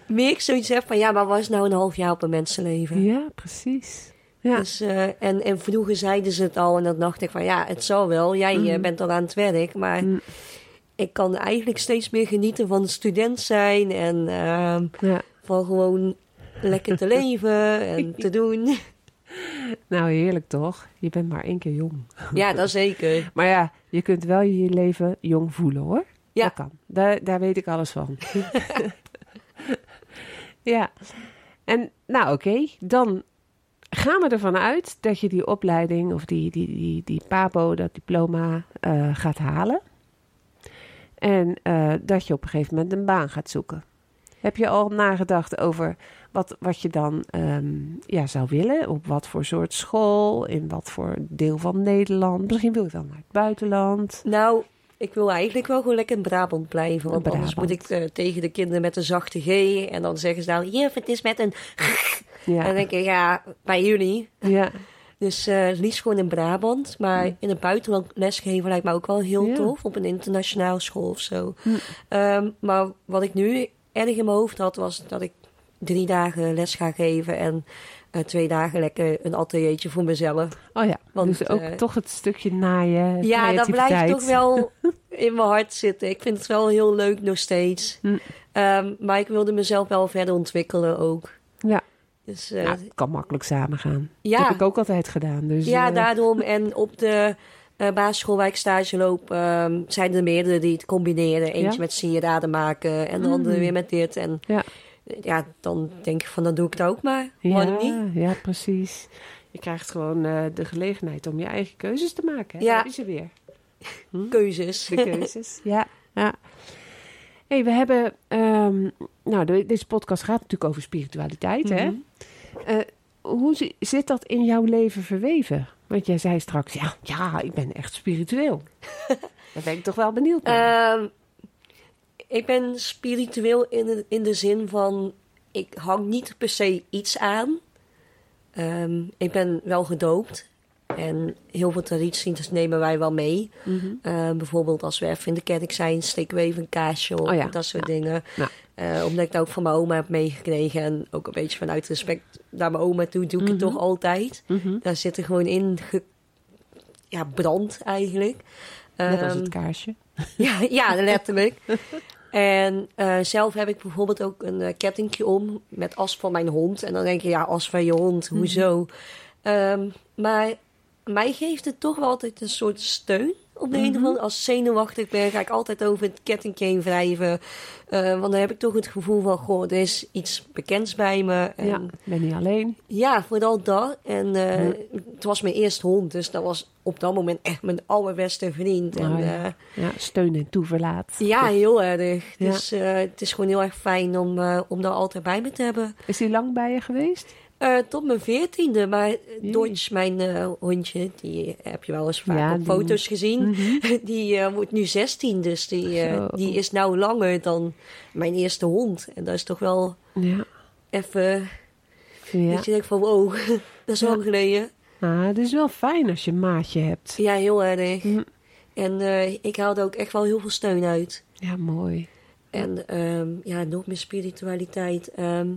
meer ik zoiets heb van, ja, maar was nou een half jaar op een mensenleven? Ja, precies. Ja. Dus, eh, en, en vroeger zeiden ze het al en dan dacht ik van, ja, het zal wel, jij eh, Mhm. bent al aan het werk, maar... Hm. Ik kan eigenlijk steeds meer genieten van student zijn en ehm, ja. van gewoon lekker te leven en te doen. Nou, heerlijk toch? Je bent maar één keer jong. Ja, dat zeker. Maar ja, je kunt wel je leven jong voelen hoor. Ja. Dat kan. Daar, daar weet ik alles van. ja. En nou oké, dan gaan we ervan uit dat je die opleiding of die, die, die, die PABO, dat diploma, eh, gaat halen. En eh, dat je op een gegeven moment een baan gaat zoeken. Heb je al nagedacht over wat, wat je dan ehm, ja, zou willen? Op wat voor soort school? In wat voor deel van Nederland? Misschien wil je wel naar het buitenland. Nou, ik wil eigenlijk wel gewoon lekker in Brabant blijven. Want In anders moet ik Brabant. eh, tegen de kinderen met een zachte G. En dan zeggen ze nou, juf, het is met een... En dan Ja, denk ik, ja, bij jullie. ja. Dus het liefst gewoon in Brabant. Maar in het buitenland lesgeven lijkt me ook wel heel Ja. tof. Op een internationaal school of zo. Hm. Ehm, maar wat ik nu erg in mijn hoofd had, was dat ik drie dagen les ga geven. En eh, twee dagen lekker een ateliertje voor mezelf. Oh ja, Want, dus ook eh, toch het stukje naaien, Ja, dat blijft toch wel in mijn hart zitten. Ik vind het wel heel leuk nog steeds. Hm. Ehm, maar ik wilde mezelf wel verder ontwikkelen ook. Ja, Dus eh, nou, het kan makkelijk samengaan. Ja. Dat heb ik ook altijd gedaan. Dus, ja, daarom. En op de eh, basisschool waar ik stage loop, ehm, zijn er meerdere die het combineren. Eentje Ja? met sieraden maken en de andere Mm. weer met dit. En Ja. Ja, dan denk ik van, dan doe ik het ook maar. ja, niet? ja, precies. Je krijgt gewoon eh, de gelegenheid om je eigen keuzes te maken. Hè? Ja. Daar ze weer. Keuzes. De keuzes. ja, ja. hey, we hebben... ehm, nou, de- deze podcast gaat natuurlijk over spiritualiteit, hè? Mhm. Eh, hoe zi- zit dat in jouw leven verweven? Want jij zei straks, ja, ja ik ben echt spiritueel. Daar ben ik toch wel benieuwd naar. Ehm, ik ben spiritueel in de, in de zin van, ik hang niet per se iets aan. Ehm, ik ben wel gedoopt. En heel veel tradities nemen wij wel mee. Mhm. Eh, bijvoorbeeld als we even in de kerk zijn, steken we even een kaarsje op. Oh ja, Dat soort ja, dingen. ja. Eh, omdat ik dat ook van mijn oma heb meegekregen. En ook een beetje vanuit respect naar mijn oma toe doe ik het Mhm. toch altijd. Mhm. Daar zit er gewoon in ja, brand eigenlijk. Net als Ehm, het kaarsje. ja, ja, letterlijk. En eh, zelf heb ik bijvoorbeeld ook een uh, kettingje om met as van mijn hond. En dan denk je, ja, as van je hond, hoezo? Ehm, maar mij geeft het toch wel altijd een soort steun Op de een of andere Als zenuwachtig ben, ga ik altijd over het kettingje heen wrijven. Eh, want dan heb ik toch het gevoel van, goh, er is iets bekends bij me. En Ja, ben niet alleen. ja, vooral dat. En eh, het was mijn eerste hond, dus dat was op dat moment echt mijn allerbeste vriend. En, Oh ja. eh, Ja, steun en toeverlaat. ja, heel erg. Dus het is gewoon heel erg fijn om, om daar altijd bij me te hebben. Is hij lang bij je geweest? Eh, tot mijn veertiende, maar. Dodge, mijn eh, hondje, die heb je wel eens vaak Ja, op die- foto's gezien. Mhm. Die eh, wordt nu 16, dus die, eh, die is nou langer dan mijn eerste hond. En dat is toch wel Ja. even, ja. dat je denkt van wow, dat is lang geleden. Ah, het is wel fijn als je een maatje hebt. Ja, heel erg. Hm. En eh, ik haalde ook echt wel heel veel steun uit. Ja, mooi. En ehm, ja, nog meer spiritualiteit. Ehm,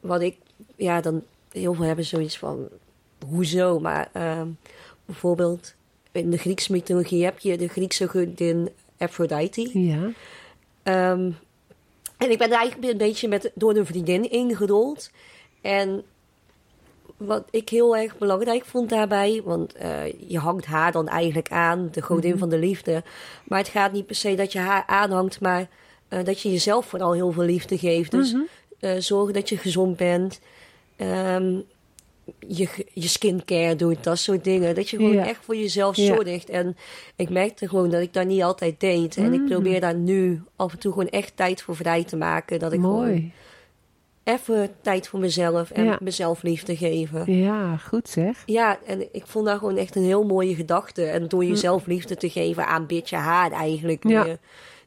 wat ik, ja, dan heel veel hebben zoiets van, hoezo? Maar ehm, bijvoorbeeld in de Griekse mythologie heb je de Griekse godin Aphrodite. Ja. Ehm, en ik ben er eigenlijk een beetje met, door een vriendin ingerold. En wat ik heel erg belangrijk vond daarbij, want eh, je hangt haar dan eigenlijk aan, de godin Mhm. van de liefde. Maar het gaat niet per se dat je haar aanhangt, maar eh, dat je jezelf vooral heel veel liefde geeft. Dus Mhm. eh, zorgen dat je gezond bent. Ehm, je, je skincare doet, dat soort dingen. Dat je gewoon Ja. echt voor jezelf Ja. zorgt. En ik merkte gewoon dat ik dat niet altijd deed. En ik Mhm. probeer daar nu af en toe gewoon echt tijd voor vrij te maken. Dat ik gewoon Mooi. even tijd voor mezelf en Ja. mezelf liefde geven. Ja, goed zeg. Ja, en ik vond dat gewoon echt een heel mooie gedachte. En door jezelf liefde te geven, aanbid je haar eigenlijk. Ja. meer.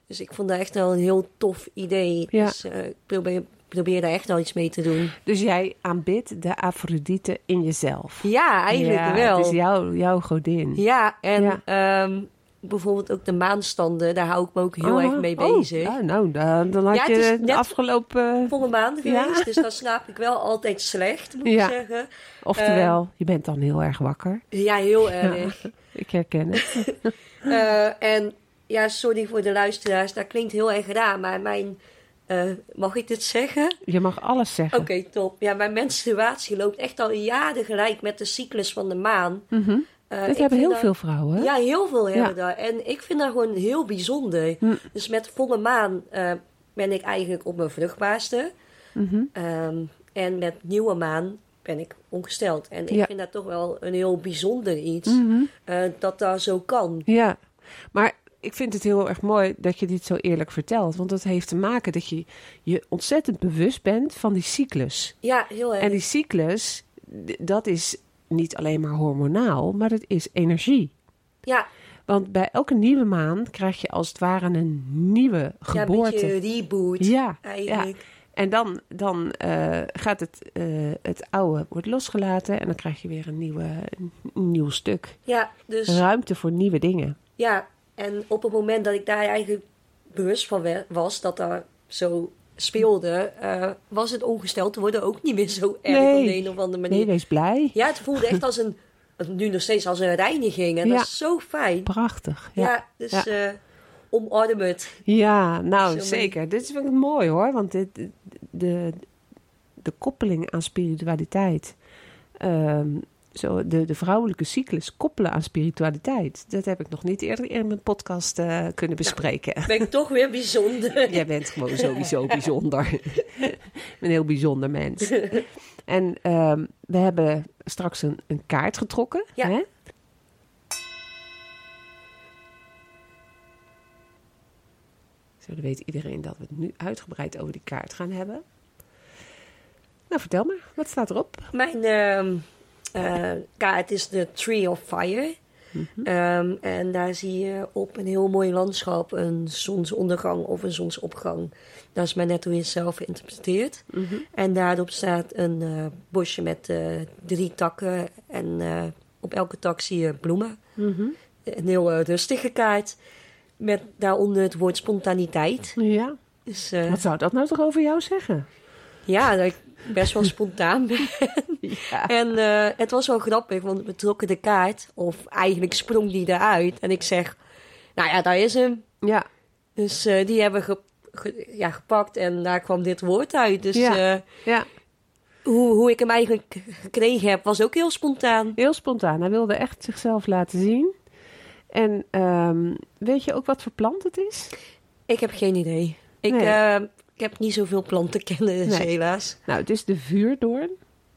Dus ik vond dat echt wel een heel tof idee. Ja. Dus eh, ik probeer, probeer daar echt wel iets mee te doen. Dus jij aanbidt de Afrodite in jezelf. Ja, eigenlijk ja, wel. Het is jouw, jouw godin. Ja, en Ja. ehm, bijvoorbeeld ook de maanstanden, daar hou ik me ook heel Oh, erg mee oh, bezig. ja, nou, dan, dan had Ja, het je de afgelopen... Volle maan Ja. geweest, dus dan slaap ik wel altijd slecht, moet Ja. ik zeggen. Oftewel, je bent dan heel erg wakker. Ja, heel erg. Ik herken het. Eh, en ja, sorry voor de luisteraars, dat klinkt heel erg raar, maar mijn... eh, mag ik dit zeggen? Je mag alles zeggen. Oké, top. Ja, mijn menstruatie loopt echt al jaren gelijk met de cyclus van de maan. Mhm. Eh, Dat hebben heel dat- veel vrouwen. hè? Ja, heel veel hebben Ja. dat. En ik vind dat gewoon heel bijzonder. Hm. Dus met volle maan eh, ben ik eigenlijk op mijn vruchtbaarste. Mhm. Ehm, en met nieuwe maan ben ik ongesteld. En ik Ja. vind dat toch wel een heel bijzonder iets. Eh, dat dat zo kan. Ja, maar ik vind het heel erg mooi dat je dit zo eerlijk vertelt. Want dat heeft te maken dat je je ontzettend bewust bent van die cyclus. Ja, heel erg. En die cyclus, dat is niet alleen maar hormonaal, maar het is energie. Ja, Want bij elke nieuwe maan krijg je als het ware een nieuwe ja, een geboorte. reboot Ja, eigenlijk. En dan, dan eh, gaat het, eh, het oude wordt losgelaten en dan krijg je weer een, nieuwe, een nieuw stuk. Ja, dus Ruimte voor nieuwe dingen. ja. En op het moment dat ik daar eigenlijk bewust van was dat dat zo speelde, eh, was het ongesteld te worden ook niet meer zo erg Nee. op de een of andere manier. Nee, wees blij. Ja, het voelde echt als een, nu nog steeds als een reiniging. En Ja. dat is zo fijn. Prachtig. Ja, Ja, dus Ja. eh, omarm het. ja nou Zo zeker. Dit vind ik mooi hoor. Want dit, de, de koppeling aan spiritualiteit. ehm, zo de, de vrouwelijke cyclus koppelen aan spiritualiteit. Dat heb ik nog niet eerder in mijn podcast eh, kunnen bespreken. Ben ik toch weer bijzonder. Jij bent gewoon sowieso bijzonder. een heel bijzonder mens. En ehm, we hebben straks een, een kaart getrokken. Ja. Hè? Zo, dan weet iedereen dat we het nu uitgebreid over die kaart gaan hebben. Nou, vertel maar. Wat staat erop? Mijn ehm, eh, kaart is de Tree of Fire. Ehm, en daar zie je op een heel mooi landschap een zonsondergang of een zonsopgang. Dat is maar net hoe je het zelf interpreteert. En daarop staat een eh, bosje met eh, drie takken. En eh, op elke tak zie je bloemen. Een heel eh, rustige kaart. Met daaronder het woord spontaniteit. Ja. Dus eh, Wat zou dat nou toch over jou zeggen? ja, dat best wel spontaan ben. Ja. En eh, het was wel grappig, want we trokken de kaart. Of eigenlijk sprong die eruit. En ik zeg, nou ja, daar is hem. Ja. Dus eh, die hebben ge- ge- ja, gepakt en daar kwam dit woord uit. Dus Ja. eh, ja. hoe, hoe ik hem eigenlijk gekregen heb, was ook heel spontaan. Heel spontaan. Hij wilde echt zichzelf laten zien. En ehm, weet je ook wat voor plant het is? Ik heb geen idee. Ik, Nee. Ik heb niet zoveel plantenkennis, Nee. helaas. Nou, het is de vuurdoorn.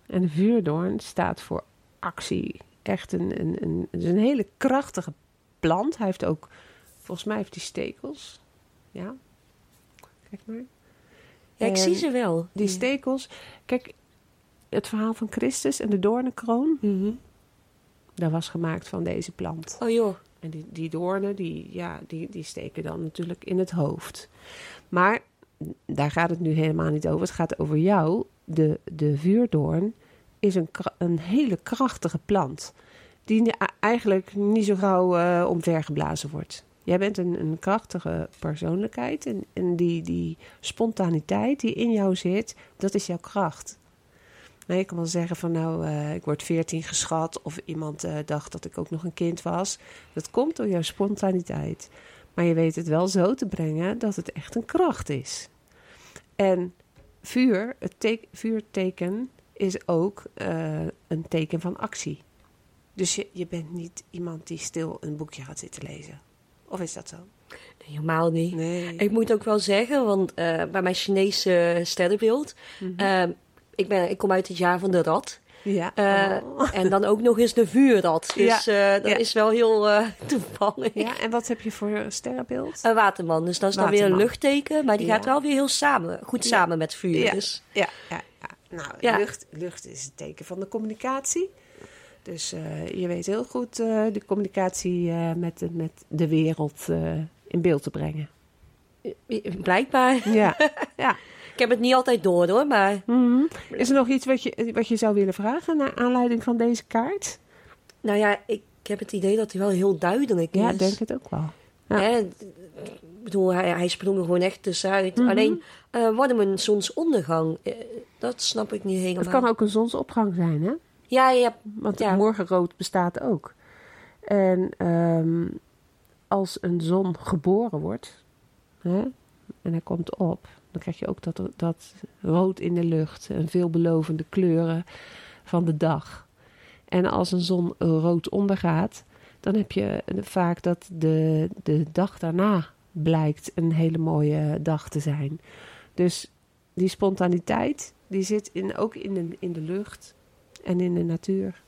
En de vuurdoorn staat voor actie. Echt een, een, een, het is een hele krachtige plant. Hij heeft ook, volgens mij heeft hij stekels. Ja, kijk maar. Ja, ik En zie ze wel. Die stekels, kijk, het verhaal van Christus en de doornenkroon, Mhm. dat was gemaakt van deze plant. Oh joh. En die, die doornen, die, ja, die, die steken dan natuurlijk in het hoofd. Maar daar gaat het nu helemaal niet over. Het gaat over jou. De, de vuurdoorn is een, een hele krachtige plant. Die eigenlijk niet zo gauw eh, omvergeblazen wordt. Jij bent een, een krachtige persoonlijkheid. En, en die, die spontaniteit die in jou zit, dat is jouw kracht. Nou, je kan wel zeggen van nou, eh, ik word 14 geschat. Of iemand eh, dacht dat ik ook nog een kind was. Dat komt door jouw spontaniteit. Maar je weet het wel zo te brengen dat het echt een kracht is. En vuur, het te- vuurteken, is ook eh, een teken van actie. Dus je, je bent niet iemand die stil een boekje gaat zitten lezen. Of is dat zo? Nee, helemaal niet. Nee. Ik moet ook wel zeggen, want eh, bij mijn Chinese sterrenbeeld... Mhm. eh, ik, ben, ik kom uit het jaar van de rat. Ja. Eh, Oh. En dan ook nog eens de vuurrat. Dus eh, dat ja. is wel heel eh, toevallig. ja, en wat heb je voor sterrenbeeld? Een waterman, dus dat is dan weer een luchtteken. Maar die gaat wel weer heel samen, goed samen met vuur. Ja. Dus, Ja, ja, ja. Nou, Ja. Lucht, lucht is het teken van de communicatie. Dus je weet heel goed de communicatie met, de, met de wereld in beeld te brengen. blijkbaar. Ja, ja. Ik heb het niet altijd door hoor, maar Mhm. Is er nog iets wat je, wat je zou willen vragen naar aanleiding van deze kaart? nou ja, ik heb het idee dat hij wel heel duidelijk Ja, is. denk het ook wel. Ja. Hè, Ik bedoel, hij, hij sprong er gewoon echt tussenuit. Mhm. Alleen, eh wat een zonsondergang, eh, dat snap ik niet helemaal. Het kan ook een zonsopgang zijn, hè? Ja, ja, Want Ja. morgenrood bestaat ook. En ehm, als een zon geboren wordt hè, en hij komt op, dan krijg je ook dat, dat rood in de lucht en veelbelovende kleuren van de dag. En als een zon rood ondergaat, dan heb je vaak dat de, de dag daarna blijkt een hele mooie dag te zijn. Dus die spontaniteit, die zit in, ook in de, in de lucht en in de natuur.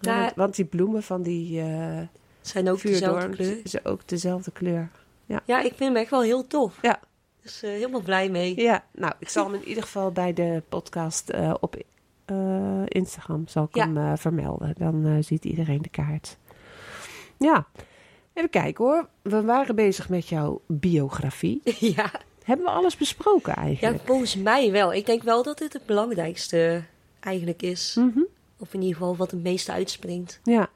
Ja. Want, want die bloemen van die eh zijn ook dezelfde kleur. is ook dezelfde kleur. Ja, ik vind hem echt wel heel tof. Ja. Dus eh, helemaal blij mee. Ja, nou, ik zal hem in ieder geval bij de podcast eh, op eh, Instagram zal ik Ja. hem vermelden. Dan ziet iedereen de kaart. Ja, even kijken hoor. We waren bezig met jouw biografie. ja. Hebben we alles besproken ja, eigenlijk? volgens mij wel. Ik denk wel dat dit het belangrijkste eigenlijk is. Mhm. Of in ieder geval wat het meeste uitspringt. Ja.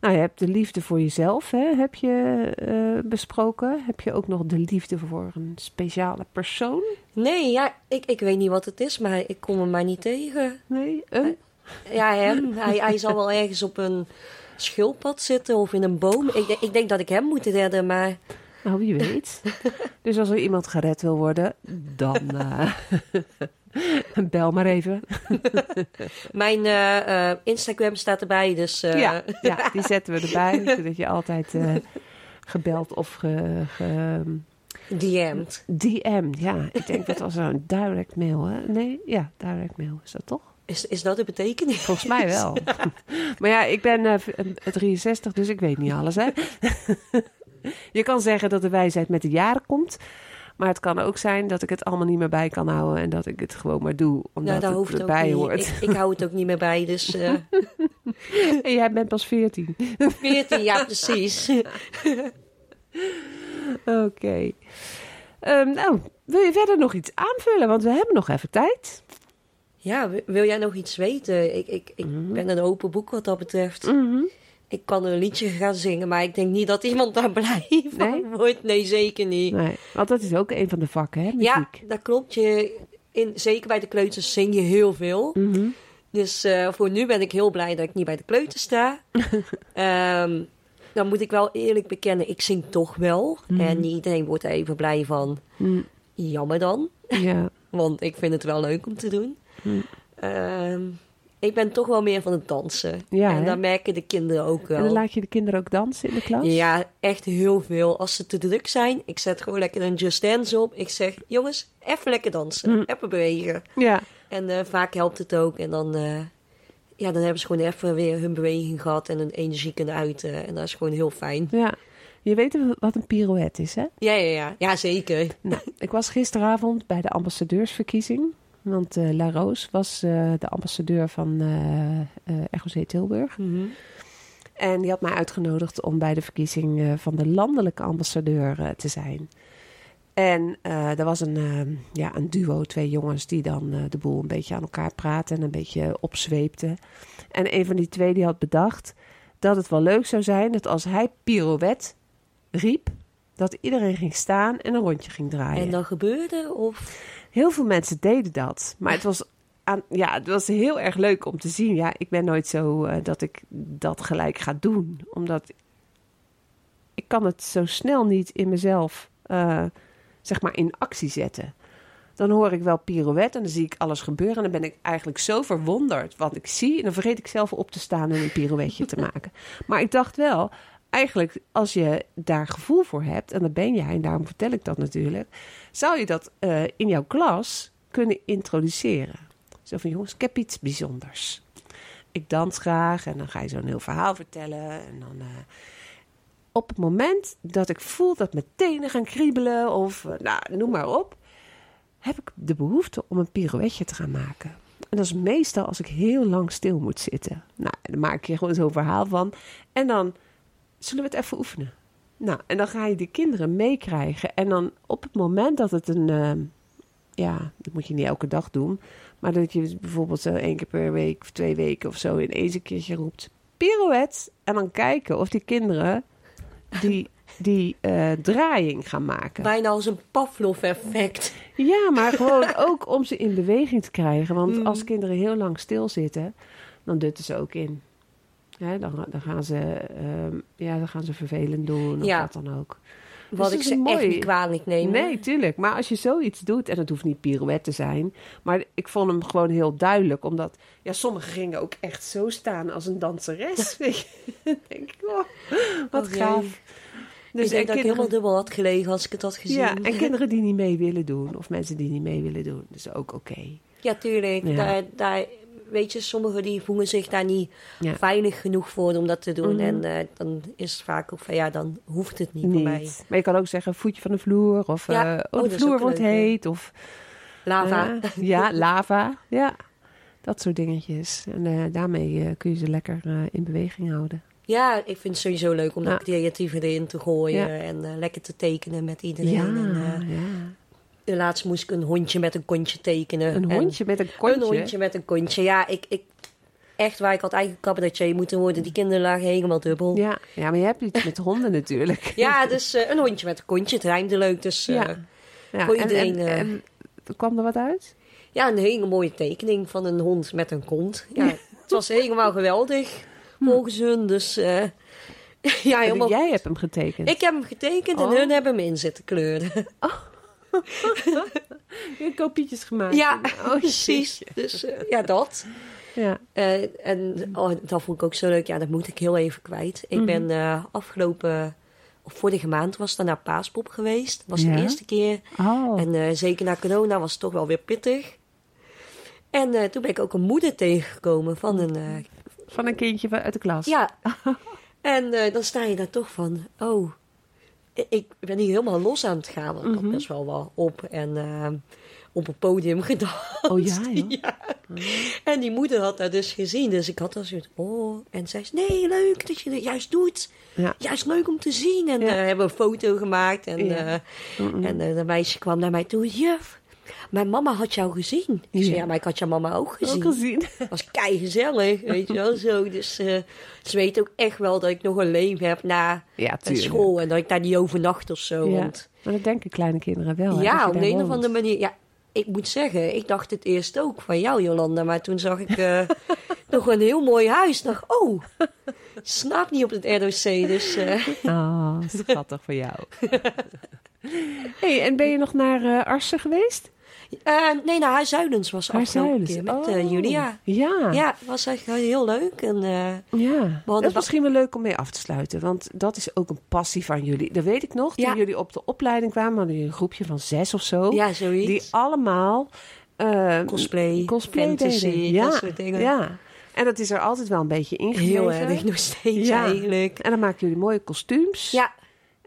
Nou, je hebt de liefde voor jezelf, hè, heb je eh, besproken. Heb je ook nog de liefde voor een speciale persoon? Nee, ja, ik, ik weet niet wat het is, maar ik kom hem maar niet tegen. Nee? Ja, hem. hij, hij zal wel ergens op een schildpad zitten of in een boom. Ik, denk- ik denk dat ik hem moet redden, maar Nou, wie weet. dus als er iemand gered wil worden, dan eh, bel maar even. mijn eh, eh, Instagram staat erbij, dus eh, ja, ja, die zetten we erbij, zodat je altijd gebeld of ge, ge, DM'd. DM. Ja, ik denk dat was een direct mail. Hè? Nee, ja, direct mail is dat toch? Is, is dat de betekenis? Volgens mij wel. maar ja, ik ben eh, v- eh, 63, dus ik weet niet alles. Hè? je kan zeggen dat de wijsheid met de jaren komt. Maar het kan ook zijn dat ik het allemaal niet meer bij kan houden. En dat ik het gewoon maar doe, omdat Nou, dat het hoeft erbij hoort. Ik, ik hou het ook niet meer bij, dus eh En jij bent pas 14. 14 jaar precies. Oké. Ehm, nou, wil je verder nog iets aanvullen? Want we hebben nog even tijd. Ja, wil jij nog iets weten? Ik, ik, ik Mhm. ben een open boek wat dat betreft. Ik kan een liedje gaan zingen, maar ik denk niet dat iemand daar blij van Nee? wordt. Nee, zeker niet. Nee, want dat is ook een van de vakken, hè? Ja, Muziek. dat klopt. Je, in, zeker bij de kleuters zing je heel veel. Mhm. Dus eh, voor nu ben ik heel blij dat ik niet bij de kleuters sta. Ehm, dan moet ik wel eerlijk bekennen, ik zing toch wel. Mhm. En niet iedereen wordt er even blij van. Mm, Jammer dan, Ja. want ik vind het wel leuk om te doen. Mm. Ik ben toch wel meer van het dansen. Ja, en dat merken de kinderen ook wel. En dan laat je de kinderen ook dansen in de klas? Ja, echt heel veel. Als ze te druk zijn, ik zet gewoon lekker een Just Dance op. Ik zeg, jongens, even lekker dansen. Mm. Even bewegen. Ja. En eh, vaak helpt het ook. En dan, eh, ja, dan hebben ze gewoon even weer hun beweging gehad en hun energie kunnen uiten. En dat is gewoon heel fijn. ja. Je weet wat een pirouette is, hè? Ja, ja, ja. Ja, zeker. Nou, ik was gisteravond bij de ambassadeursverkiezing. Want eh La Roos was eh, de ambassadeur van eh ROC Tilburg. Mhm. En die had mij uitgenodigd om bij de verkiezing van de landelijke ambassadeur te zijn. En er was een, eh, ja, een duo, twee jongens die dan de boel een beetje aan elkaar praten en een beetje opzweepten. En een van die twee die had bedacht dat het wel leuk zou zijn dat als hij pirouette riep, dat iedereen ging staan en een rondje ging draaien. En dan gebeurde of... Heel veel mensen deden dat. Maar het was, aan, ja, het was heel erg leuk om te zien. Ja, ik ben nooit zo eh, dat ik dat gelijk ga doen. Omdat ik kan het zo snel niet in mezelf, eh, zeg maar, in actie zetten. Dan hoor ik wel pirouette en dan zie ik alles gebeuren. En dan ben ik eigenlijk zo verwonderd wat ik zie. En dan vergeet ik zelf op te staan en een pirouetje te maken. Maar ik dacht wel, eigenlijk als je daar gevoel voor hebt... en dat ben jij, en daarom vertel ik dat natuurlijk... zou je dat eh, in jouw klas kunnen introduceren. Zo van, jongens, ik heb iets bijzonders. Ik dans graag en dan ga je zo'n heel verhaal vertellen. En dan... eh, op het moment dat ik voel dat mijn tenen gaan kriebelen... of eh, nou, noem maar op... heb ik de behoefte om een pirouetje te gaan maken. En dat is meestal als ik heel lang stil moet zitten. Nou, dan maak je gewoon zo'n verhaal van. En dan zullen we het even oefenen. Nou, en dan ga je de kinderen meekrijgen. En dan op het moment dat het een... ehm, ja, dat moet je niet elke dag doen. Maar dat je bijvoorbeeld zo één keer per week of twee weken of zo in een keertje roept... Pirouette. En dan kijken of die kinderen die, die eh, draaiing gaan maken. Bijna als een Pavlov-effect. Ja, maar gewoon ook om ze in beweging te krijgen. Want Mm. als kinderen heel lang stilzitten, dan dutten ze ook in. Hè, dan, dan, gaan ze, ehm, ja, dan gaan ze vervelend doen of Ja. wat dan ook. Wat Dus ik ze is echt mooi. niet kwalijk neem. Nee, tuurlijk. Maar als je zoiets doet, en het hoeft niet pirouette te zijn. Maar ik vond hem gewoon heel duidelijk. Omdat ja, sommigen gingen ook echt zo staan als een danseres. Weet je. Dan denk ik, oh, wat Oh, gaaf. Dus ik denk en dat ik helemaal dubbel had gelegen als ik het had gezien. ja, en kinderen die niet mee willen doen. Of mensen die niet mee willen doen. Dat is ook oké. Ja, tuurlijk. Ja. Daar, daar, weet je, sommigen die voelen zich daar niet Ja. veilig genoeg voor om dat te doen. Mhm. En eh, dan is het vaak ook van, ja, dan hoeft het niet, voor mij. Maar je kan ook zeggen voetje van de vloer. Of Ja. eh, Oh, oh, de vloer wordt leuk, heet. Of, Lava. eh, ja, lava. Ja, dat soort dingetjes. En daarmee kun je ze lekker in beweging houden. Ja, ik vind het sowieso leuk om Ja. dat creatieve erin te gooien. En lekker te tekenen met iedereen. Ja, En, ja. Laatst moest ik een hondje met een kontje tekenen. Een En- hondje met een kontje. Een hondje met een kontje. Ja, ik, ik, echt waar ik had eigenlijk cabaretier moeten worden. Die kinderen lagen helemaal dubbel. Ja, Ja. ja, maar je hebt iets met honden natuurlijk. dus eh, een hondje met een kontje. Het rijmde leuk. Dus eh, Ja. ja. Ja, Voor iedereen, En, eh, en, kwam er wat uit? een hele mooie tekening van een hond met een kont. Ja, het was helemaal geweldig volgens hun. Dus ja, helemaal... Jij hebt hem getekend. Ik heb hem getekend Oh. en hun hebben hem in zitten kleuren. Je hebt kopietjes gemaakt. ja, Oh, precies. jeetje. Dus eh, ja, dat. Ja. Eh, en oh, dat vond ik ook zo leuk. Ja, dat moet ik heel even kwijt. Ik Mhm. ben eh, afgelopen, of vorige maand was dan naar Paaspop geweest. was Ja? de eerste keer. Oh. En zeker na corona was het toch wel weer pittig. En toen ben ik ook een moeder tegengekomen van een... Van een kindje uit de klas. ja. en dan sta je daar toch van... Oh, ik- ben hier helemaal los aan het gaan. Want ik Mhm. had best wel wel op en eh, op het podium gedanst. Oh ja. En die moeder had dat dus gezien. Dus ik had dan zoiets, oh. En zei ze, nee, leuk dat je het juist doet. Ja. Juist leuk om te zien. En Ja. eh, hebben een foto gemaakt. En, Ja. eh, en de meisje kwam naar mij toe. Juf, mijn mama had jou gezien. Ik zei, Ja. maar ik had jouw mama ook gezien. Ook gezien. Het was kei gezellig, weet je wel. Zo. Dus eh, ze weet ook echt wel dat ik nog een leven heb na Ja, school. En dat ik daar niet overnacht of zo. Ja. Want Maar dat denken kleine kinderen wel. dat ja, op een of andere manier. Ja, ik moet zeggen, ik dacht het eerst ook van jou, Jolanda. Maar toen zag ik eh, nog een heel mooi huis. Ik dacht, oh, snap niet op het ROC. Dus eh, Oh, schattig voor jou. hey, en ben je nog naar eh Arsen geweest? Eh, nee, naar Huizuilens was afgelopen keer met eh, Oh. Julia. Ja. Ja, was echt heel leuk. En, eh, Ja, dat is misschien wel leuk om mee af te sluiten. Want dat is ook een passie van jullie. Dat weet ik nog. Toen Ja. jullie op de opleiding kwamen, hadden jullie een groepje van zes of zo. ja, zoiets. die allemaal cosplay, cosplay fantasy, deden. dat Ja, soort dingen. Ja. En dat is er altijd wel een beetje ingegeven. Heel erg nog steeds Ja. eigenlijk. En dan maken jullie mooie kostuums. Ja,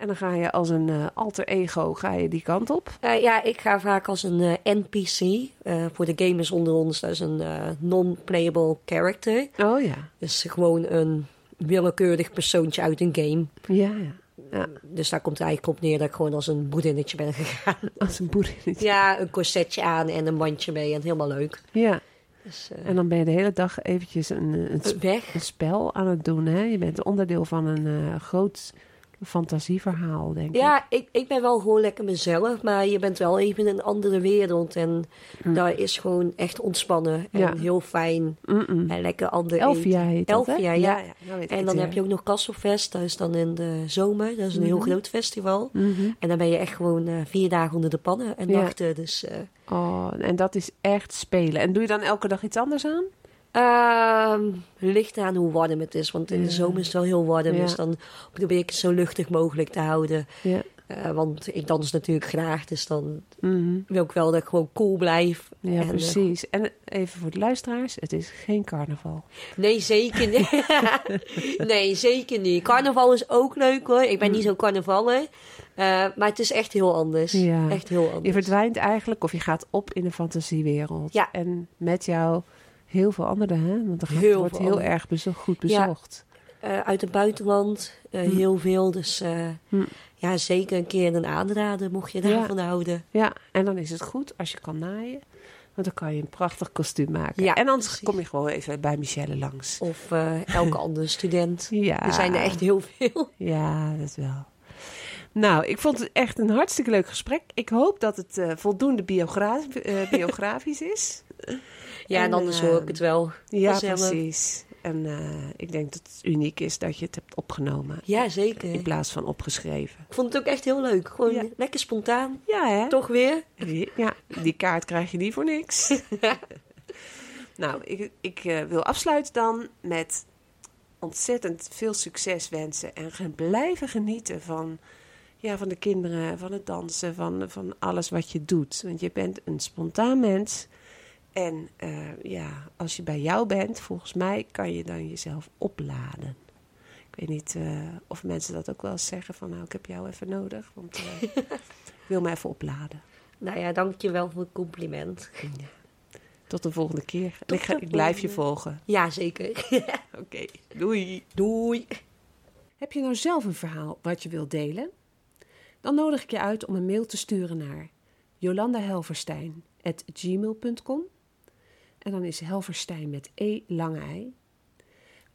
En dan ga je als een eh, alter ego ga je die kant op. eh, ja, ik ga vaak als een eh, NPC. voor de gamers onder ons, dat is een non-playable character. Oh ja. Dus gewoon een willekeurig persoontje uit een game. Ja, ja. ja. Dus daar komt het eigenlijk op neer dat ik gewoon als een boerinnetje ben gegaan. Als een boerinnetje. Ja, een corsetje aan en een mandje mee en helemaal leuk. Ja. Dus, En dan ben je de hele dag eventjes een, een, sp- weg. een spel aan het doen. Hè? Je bent onderdeel van een groot fantasieverhaal, denk ik. Ja, ik, ik ben wel gewoon lekker mezelf, maar je bent wel even in een andere wereld. En daar is gewoon echt ontspannen en. Ja. heel fijn. En lekker ander Elfia heet dat, hè? Elfia, ja. nou ik En dan heb je ook nog Kasselfest, dat is dan in de zomer. Dat is een heel Mhm. groot festival. Mhm. En dan ben je echt gewoon eh, vier dagen onder de pannen en Ja. nachten. Dus eh, Oh, en dat is echt spelen. En doe je dan elke dag iets anders aan? Ehm ligt aan hoe warm het is. Want in de zomer is het wel heel warm. Dus dan probeer ik het zo luchtig mogelijk te houden. Ja. Eh, want ik dans natuurlijk graag. Dus dan Mhm. wil ik wel dat ik gewoon cool blijf. Ja, En, eh, precies. En even voor de luisteraars, het is geen carnaval. nee, zeker niet. nee, zeker niet. Carnaval is ook leuk hoor. Ik ben niet zo carnavaller. Eh, maar het is echt heel anders. Mm. Ja. Echt heel Je anders. verdwijnt eigenlijk of je gaat op in de fantasiewereld. Ja. En met jou heel veel anderen, hè? Want er Heel wordt heel erg bezo- goed Ja. bezocht. Eh, uit het buitenland eh, Hm. heel veel. Dus eh, Hm. ja, zeker een keer een aanrader mocht je Ja. daarvan houden. Ja, en dan is het goed als je kan naaien. Want dan kan je een prachtig kostuum maken. Ja, en anders precies. kom je gewoon even bij Michelle langs. Of elke andere student. Ja. Er zijn er echt heel veel. Ja, dat wel. Nou, ik vond het echt een hartstikke leuk gesprek. Ik hoop dat het voldoende biogra- biografisch is. Ja, en, En, anders hoor ik het wel. Ja, precies. En eh, ik denk dat het uniek is dat je het hebt opgenomen. Ja, zeker. In plaats van opgeschreven. Ik vond het ook echt heel leuk. Gewoon Ja. lekker spontaan. Ja, hè? Toch weer? Ja, die kaart krijg je niet voor niks. nou, ik, ik eh, wil afsluiten dan met ontzettend veel succes wensen. En gaan blijven genieten van, ja, van de kinderen, van het dansen, van, van alles wat je doet. Want je bent een spontaan mens. En eh, ja, als je bij jou bent, volgens mij kan je dan jezelf opladen. Ik weet niet eh, of mensen dat ook wel eens zeggen van nou, ik heb jou even nodig. Want eh, ik wil me even opladen. Nou ja, dankjewel voor het compliment. Tot de volgende keer. En ik, ga, ik blijf je volgen. Ja, zeker. Oké, doei. Doei. Heb je nou zelf een verhaal wat je wilt delen? Dan nodig ik je uit om een mail te sturen naar jolandahelverstein.gmail.com En dan is Helverstein met E lange ei.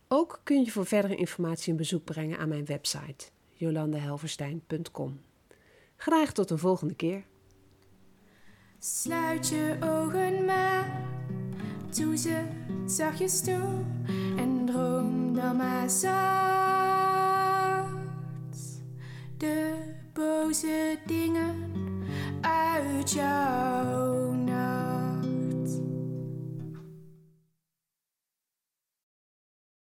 Ook kun je voor verdere informatie een bezoek brengen aan mijn website jolandahelverstein.com. Graag tot een volgende keer. Sluit je ogen maar, doe ze zachtjes toe en droom dan maar zacht. De boze dingen uit jouw